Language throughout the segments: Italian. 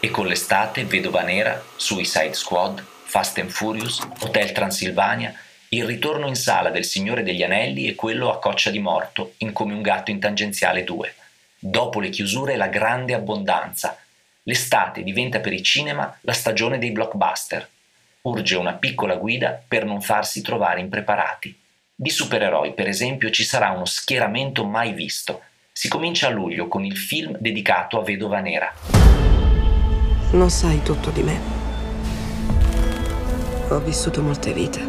e con l'estate Vedova Nera, Suicide Squad, Fast and Furious, Hotel Transilvania, il ritorno in sala del Signore degli Anelli e quello a Coccia di Morto in Come un gatto in tangenziale 2. Dopo le chiusure la grande abbondanza. L'estate diventa per i cinema la stagione dei blockbuster. Urge una piccola guida per non farsi trovare impreparati. Di supereroi, per esempio, ci sarà uno schieramento mai visto. Si comincia a luglio con il film dedicato a Vedova Nera. Non sai tutto di me. Ho vissuto molte vite.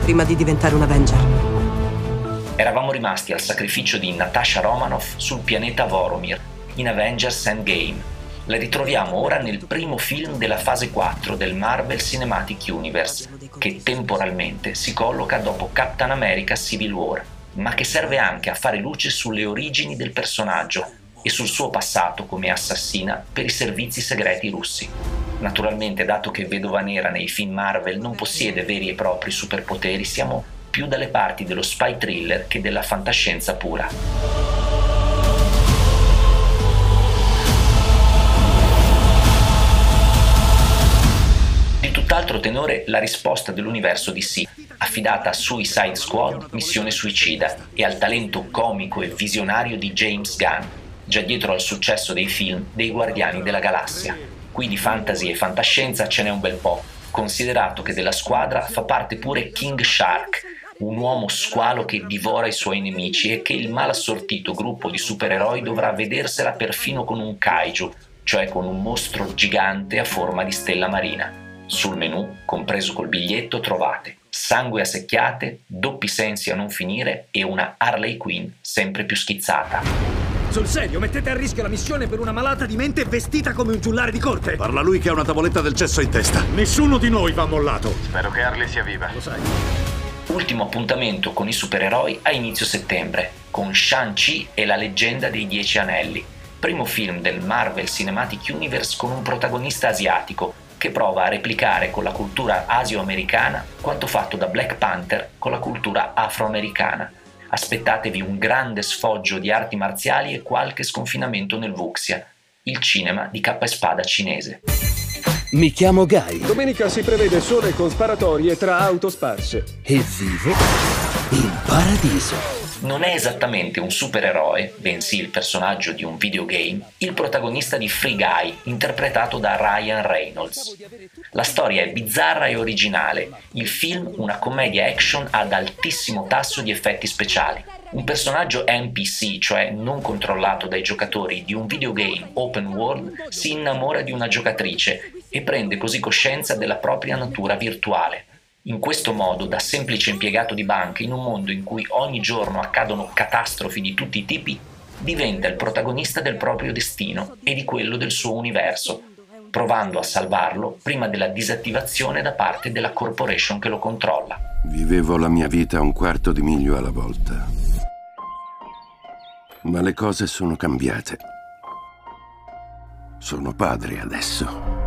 Prima di diventare un Avenger. Eravamo rimasti al sacrificio di Natasha Romanoff sul pianeta Voromir, in Avengers Endgame. La ritroviamo ora nel primo film della fase 4 del Marvel Cinematic Universe, che temporalmente si colloca dopo Captain America Civil War, ma che serve anche a fare luce sulle origini del personaggio e sul suo passato come assassina per i servizi segreti russi. Naturalmente, dato che Vedova Nera nei film Marvel non possiede veri e propri superpoteri, siamo più dalle parti dello spy thriller che della fantascienza pura. Di tutt'altro tenore la risposta dell'universo DC, affidata a Suicide Squad, Missione Suicida, e al talento comico e visionario di James Gunn, già dietro al successo dei film dei Guardiani della Galassia. Qui di fantasy e fantascienza ce n'è un bel po', considerato che della squadra fa parte pure King Shark, un uomo squalo che divora i suoi nemici e che il mal assortito gruppo di supereroi dovrà vedersela perfino con un kaiju, cioè con un mostro gigante a forma di stella marina. Sul menù, compreso col biglietto, trovate sangue a secchiate, doppi sensi a non finire e una Harley Quinn sempre più schizzata. Sul serio, mettete a rischio la missione per una malata di mente vestita come un giullare di corte? Parla lui che ha una tavoletta del cesso in testa. Nessuno di noi va mollato. Spero che Harley sia viva. Lo sai. Ultimo appuntamento con i supereroi a inizio settembre, con Shang-Chi e la leggenda dei Dieci Anelli, primo film del Marvel Cinematic Universe con un protagonista asiatico che prova a replicare con la cultura asio-americana quanto fatto da Black Panther con la cultura afroamericana aspettatevi un grande sfoggio di arti marziali e qualche sconfinamento nel Vuxia, il cinema di K spada cinese. Mi chiamo Guy. Domenica si prevede sole con sparatorie tra auto sparse. E vivo in paradiso non è esattamente un supereroe, bensì il personaggio di un videogame, il protagonista di Free Guy, interpretato da Ryan Reynolds. La storia è bizzarra e originale, il film una commedia action ad altissimo tasso di effetti speciali. Un personaggio NPC, cioè non controllato dai giocatori di un videogame open world, si innamora di una giocatrice e prende così coscienza della propria natura virtuale. In questo modo, da semplice impiegato di banca in un mondo in cui ogni giorno accadono catastrofi di tutti i tipi, diventa il protagonista del proprio destino e di quello del suo universo, provando a salvarlo prima della disattivazione da parte della corporation che lo controlla. Vivevo la mia vita un quarto di miglio alla volta. Ma le cose sono cambiate. Sono padre adesso.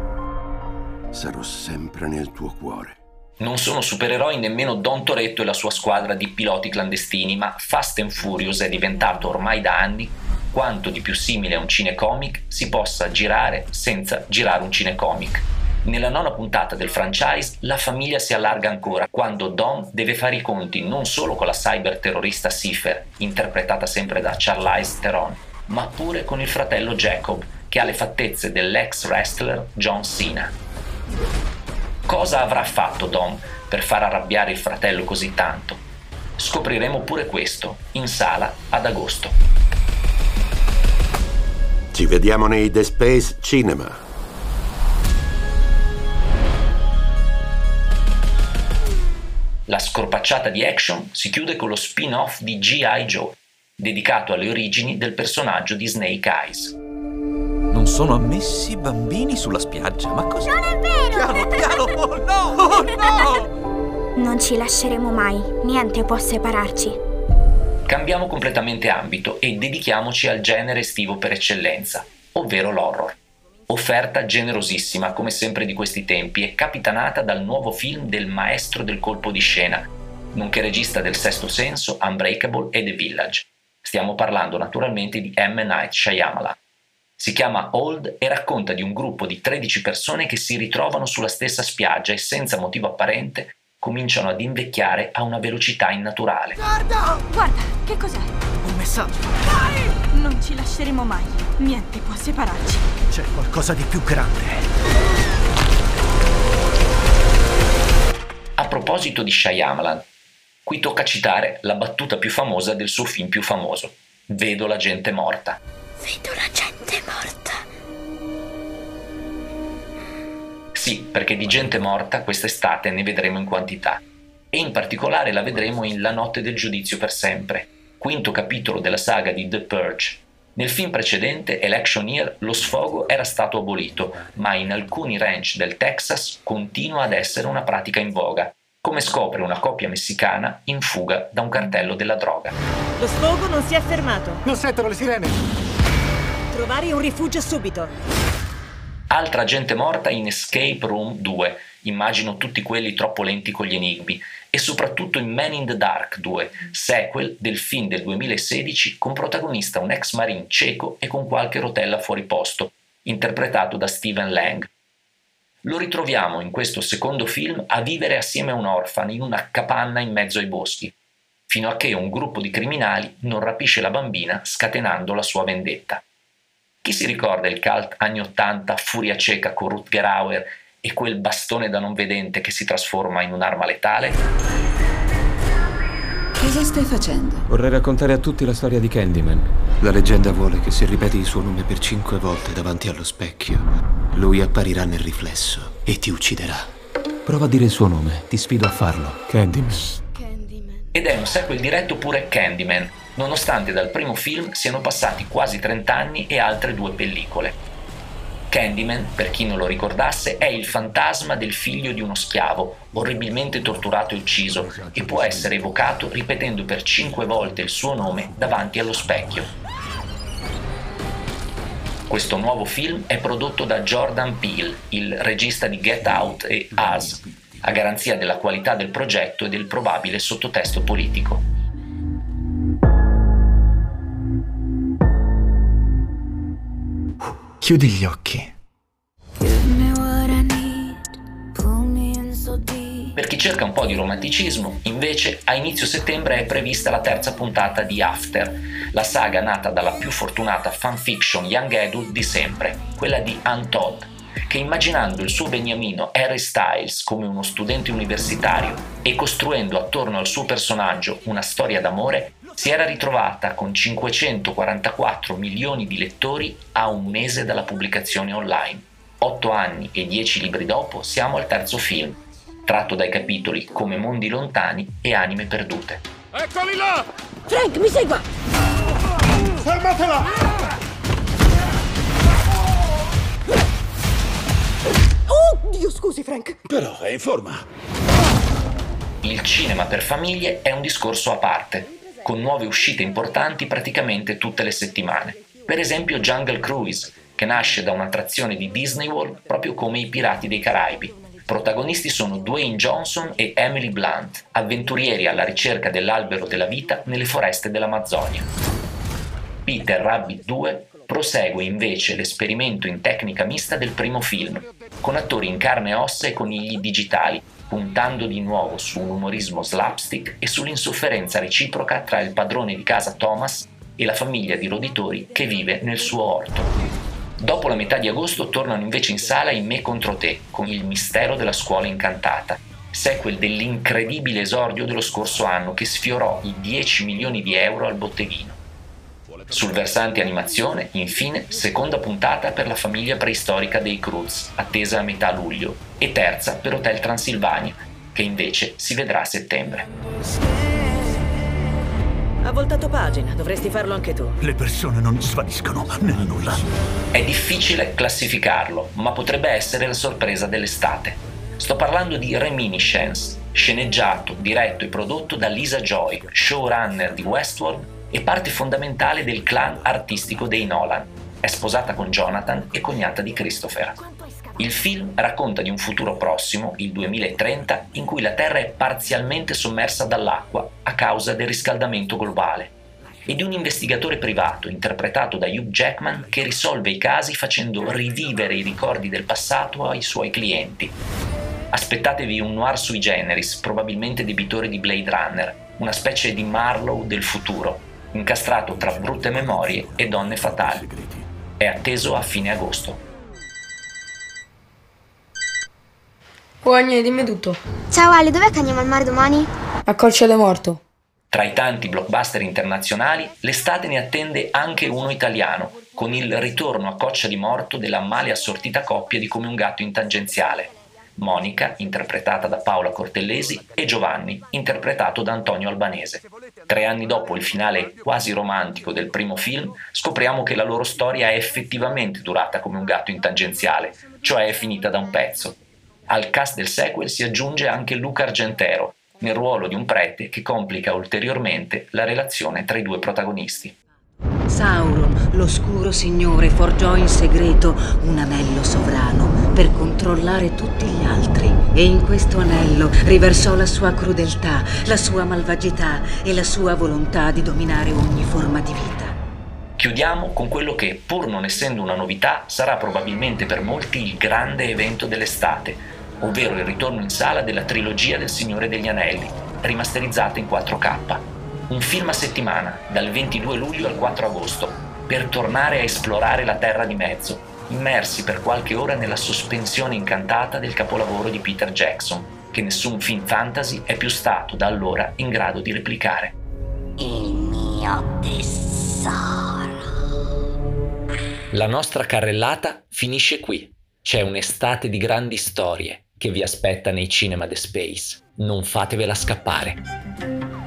Sarò sempre nel tuo cuore. Non sono supereroi nemmeno Don Toretto e la sua squadra di piloti clandestini, ma Fast and Furious è diventato ormai da anni quanto di più simile a un cinecomic si possa girare senza girare un cinecomic. Nella nona puntata del franchise la famiglia si allarga ancora quando Dom deve fare i conti non solo con la cyber terrorista Cipher, interpretata sempre da Charlize Theron, ma pure con il fratello Jacob, che ha le fattezze dell'ex wrestler John Cena. Cosa avrà fatto Dom per far arrabbiare il fratello così tanto? Scopriremo pure questo in sala ad agosto. Ci vediamo nei The Space Cinema. La scorpacciata di action si chiude con lo spin-off di G.I. Joe, dedicato alle origini del personaggio di Snake Eyes. Non sono ammessi bambini sulla spiaggia. Ma cosa? Non è vero! Piano, piano! Oh no! Oh no! Non ci lasceremo mai. Niente può separarci. Cambiamo completamente ambito e dedichiamoci al genere estivo per eccellenza, ovvero l'horror. Offerta generosissima, come sempre di questi tempi, e capitanata dal nuovo film del maestro del colpo di scena, nonché regista del Sesto Senso, Unbreakable e The Village. Stiamo parlando naturalmente di M. Night Shyamalan. Si chiama Old e racconta di un gruppo di 13 persone che si ritrovano sulla stessa spiaggia e senza motivo apparente cominciano ad invecchiare a una velocità innaturale. Guarda! Guarda, che cos'è? Un messaggio. Dai! Non ci lasceremo mai. Niente può separarci. C'è qualcosa di più grande. A proposito di Shyamalan, qui tocca citare la battuta più famosa del suo film più famoso. Vedo la gente morta. Vedo la gente morta. Sì, perché di gente morta quest'estate ne vedremo in quantità. E in particolare la vedremo in La notte del giudizio per sempre, quinto capitolo della saga di The Purge. Nel film precedente, Election Year, lo sfogo era stato abolito, ma in alcuni ranch del Texas continua ad essere una pratica in voga, come scopre una coppia messicana in fuga da un cartello della droga. Lo sfogo non si è fermato. Non sentono le sirene. Trovare un rifugio subito. Altra gente morta in Escape Room 2, immagino tutti quelli troppo lenti con gli enigmi, e soprattutto in Man in the Dark 2, sequel del film del 2016 con protagonista un ex marine cieco e con qualche rotella fuori posto, interpretato da Steven Lang. Lo ritroviamo in questo secondo film a vivere assieme a un orfano in una capanna in mezzo ai boschi, fino a che un gruppo di criminali non rapisce la bambina scatenando la sua vendetta. Chi si ricorda il cult anni 80 Furia cieca con Rutger Hauer e quel bastone da non vedente che si trasforma in un'arma letale? Cosa stai facendo? Vorrei raccontare a tutti la storia di Candyman. La leggenda vuole che se ripeti il suo nome per cinque volte davanti allo specchio, lui apparirà nel riflesso e ti ucciderà. Prova a dire il suo nome, ti sfido a farlo. Candyman. Ed è un sequel diretto pure Candyman, nonostante dal primo film siano passati quasi 30 anni e altre due pellicole. Candyman, per chi non lo ricordasse, è il fantasma del figlio di uno schiavo, orribilmente torturato e ucciso, e può essere evocato ripetendo per cinque volte il suo nome davanti allo specchio. Questo nuovo film è prodotto da Jordan Peele, il regista di Get Out e Us, a garanzia della qualità del progetto e del probabile sottotesto politico. Chiudi gli occhi. Per chi cerca un po' di romanticismo, invece, a inizio settembre è prevista la terza puntata di After, la saga nata dalla più fortunata fanfiction young adult di sempre, quella di Ann Todd, che immaginando il suo beniamino Harry Styles come uno studente universitario e costruendo attorno al suo personaggio una storia d'amore, si era ritrovata con 544 milioni di lettori a un mese dalla pubblicazione online. Otto anni e dieci libri dopo siamo al terzo film, tratto dai capitoli Come mondi lontani e Anime perdute. Eccoli là! Frank, mi segua! Fermatela! Oh, Dio scusi, Frank! Però è in forma. Il cinema per famiglie è un discorso a parte, con nuove uscite importanti praticamente tutte le settimane. Per esempio Jungle Cruise, che nasce da un'attrazione di Disney World proprio come i Pirati dei Caraibi. Protagonisti sono Dwayne Johnson e Emily Blunt, avventurieri alla ricerca dell'albero della vita nelle foreste dell'Amazzonia. Peter Rabbit 2 prosegue invece l'esperimento in tecnica mista del primo film, con attori in carne e ossa e conigli digitali, puntando di nuovo su un umorismo slapstick e sull'insofferenza reciproca tra il padrone di casa Thomas e la famiglia di roditori che vive nel suo orto. Dopo la metà di agosto tornano invece in sala in Me contro te, con Il mistero della scuola incantata, sequel dell'incredibile esordio dello scorso anno che sfiorò i 10 milioni di euro al botteghino. Sul versante animazione, infine, seconda puntata per la famiglia preistorica dei Cruz, attesa a metà luglio, e terza per Hotel Transilvania, che invece si vedrà a settembre. voltato pagina, dovresti farlo anche tu. Le persone non svaniscono nel nulla. È difficile classificarlo, ma potrebbe essere la sorpresa dell'estate. Sto parlando di Reminiscence, sceneggiato, diretto e prodotto da Lisa Joy, showrunner di Westworld e parte fondamentale del clan artistico dei Nolan. È sposata con Jonathan e cognata di Christopher. Il film racconta di un futuro prossimo, il 2030, in cui la Terra è parzialmente sommersa dall'acqua a causa del riscaldamento globale e di un investigatore privato interpretato da Hugh Jackman che risolve i casi facendo rivivere i ricordi del passato ai suoi clienti. Aspettatevi un noir sui generis, probabilmente debitore di Blade Runner, una specie di Marlowe del futuro, incastrato tra brutte memorie e donne fatali. È atteso a fine agosto. Oh Agne, dimmi tutto. Ciao Ale, dov'è che andiamo al mare domani? A Colcia de Morto. Tra i tanti blockbuster internazionali, l'estate ne attende anche uno italiano, con il ritorno a Coccia di Morto della male assortita coppia di Come un gatto in tangenziale. Monica, interpretata da Paola Cortellesi, e Giovanni, interpretato da Antonio Albanese. Tre anni dopo il finale quasi romantico del primo film, scopriamo che la loro storia è effettivamente durata come un gatto in tangenziale, cioè è finita da un pezzo. Al cast del sequel si aggiunge anche Luca Argentero, nel ruolo di un prete che complica ulteriormente la relazione tra i due protagonisti. Sauron, l'oscuro signore, forgiò in segreto un anello sovrano per controllare tutti gli altri e in questo anello riversò la sua crudeltà, la sua malvagità e la sua volontà di dominare ogni forma di vita. Chiudiamo con quello che, pur non essendo una novità, sarà probabilmente per molti il grande evento dell'estate, ovvero il ritorno in sala della trilogia del Signore degli Anelli, rimasterizzata in 4K. Un film a settimana, dal 22 luglio al 4 agosto, per tornare a esplorare la Terra di Mezzo, immersi per qualche ora nella sospensione incantata del capolavoro di Peter Jackson, che nessun film fantasy è più stato da allora in grado di replicare. Il mio tesoro. La nostra carrellata finisce qui. C'è un'estate di grandi storie che vi aspetta nei cinema The Space. Non fatevela scappare.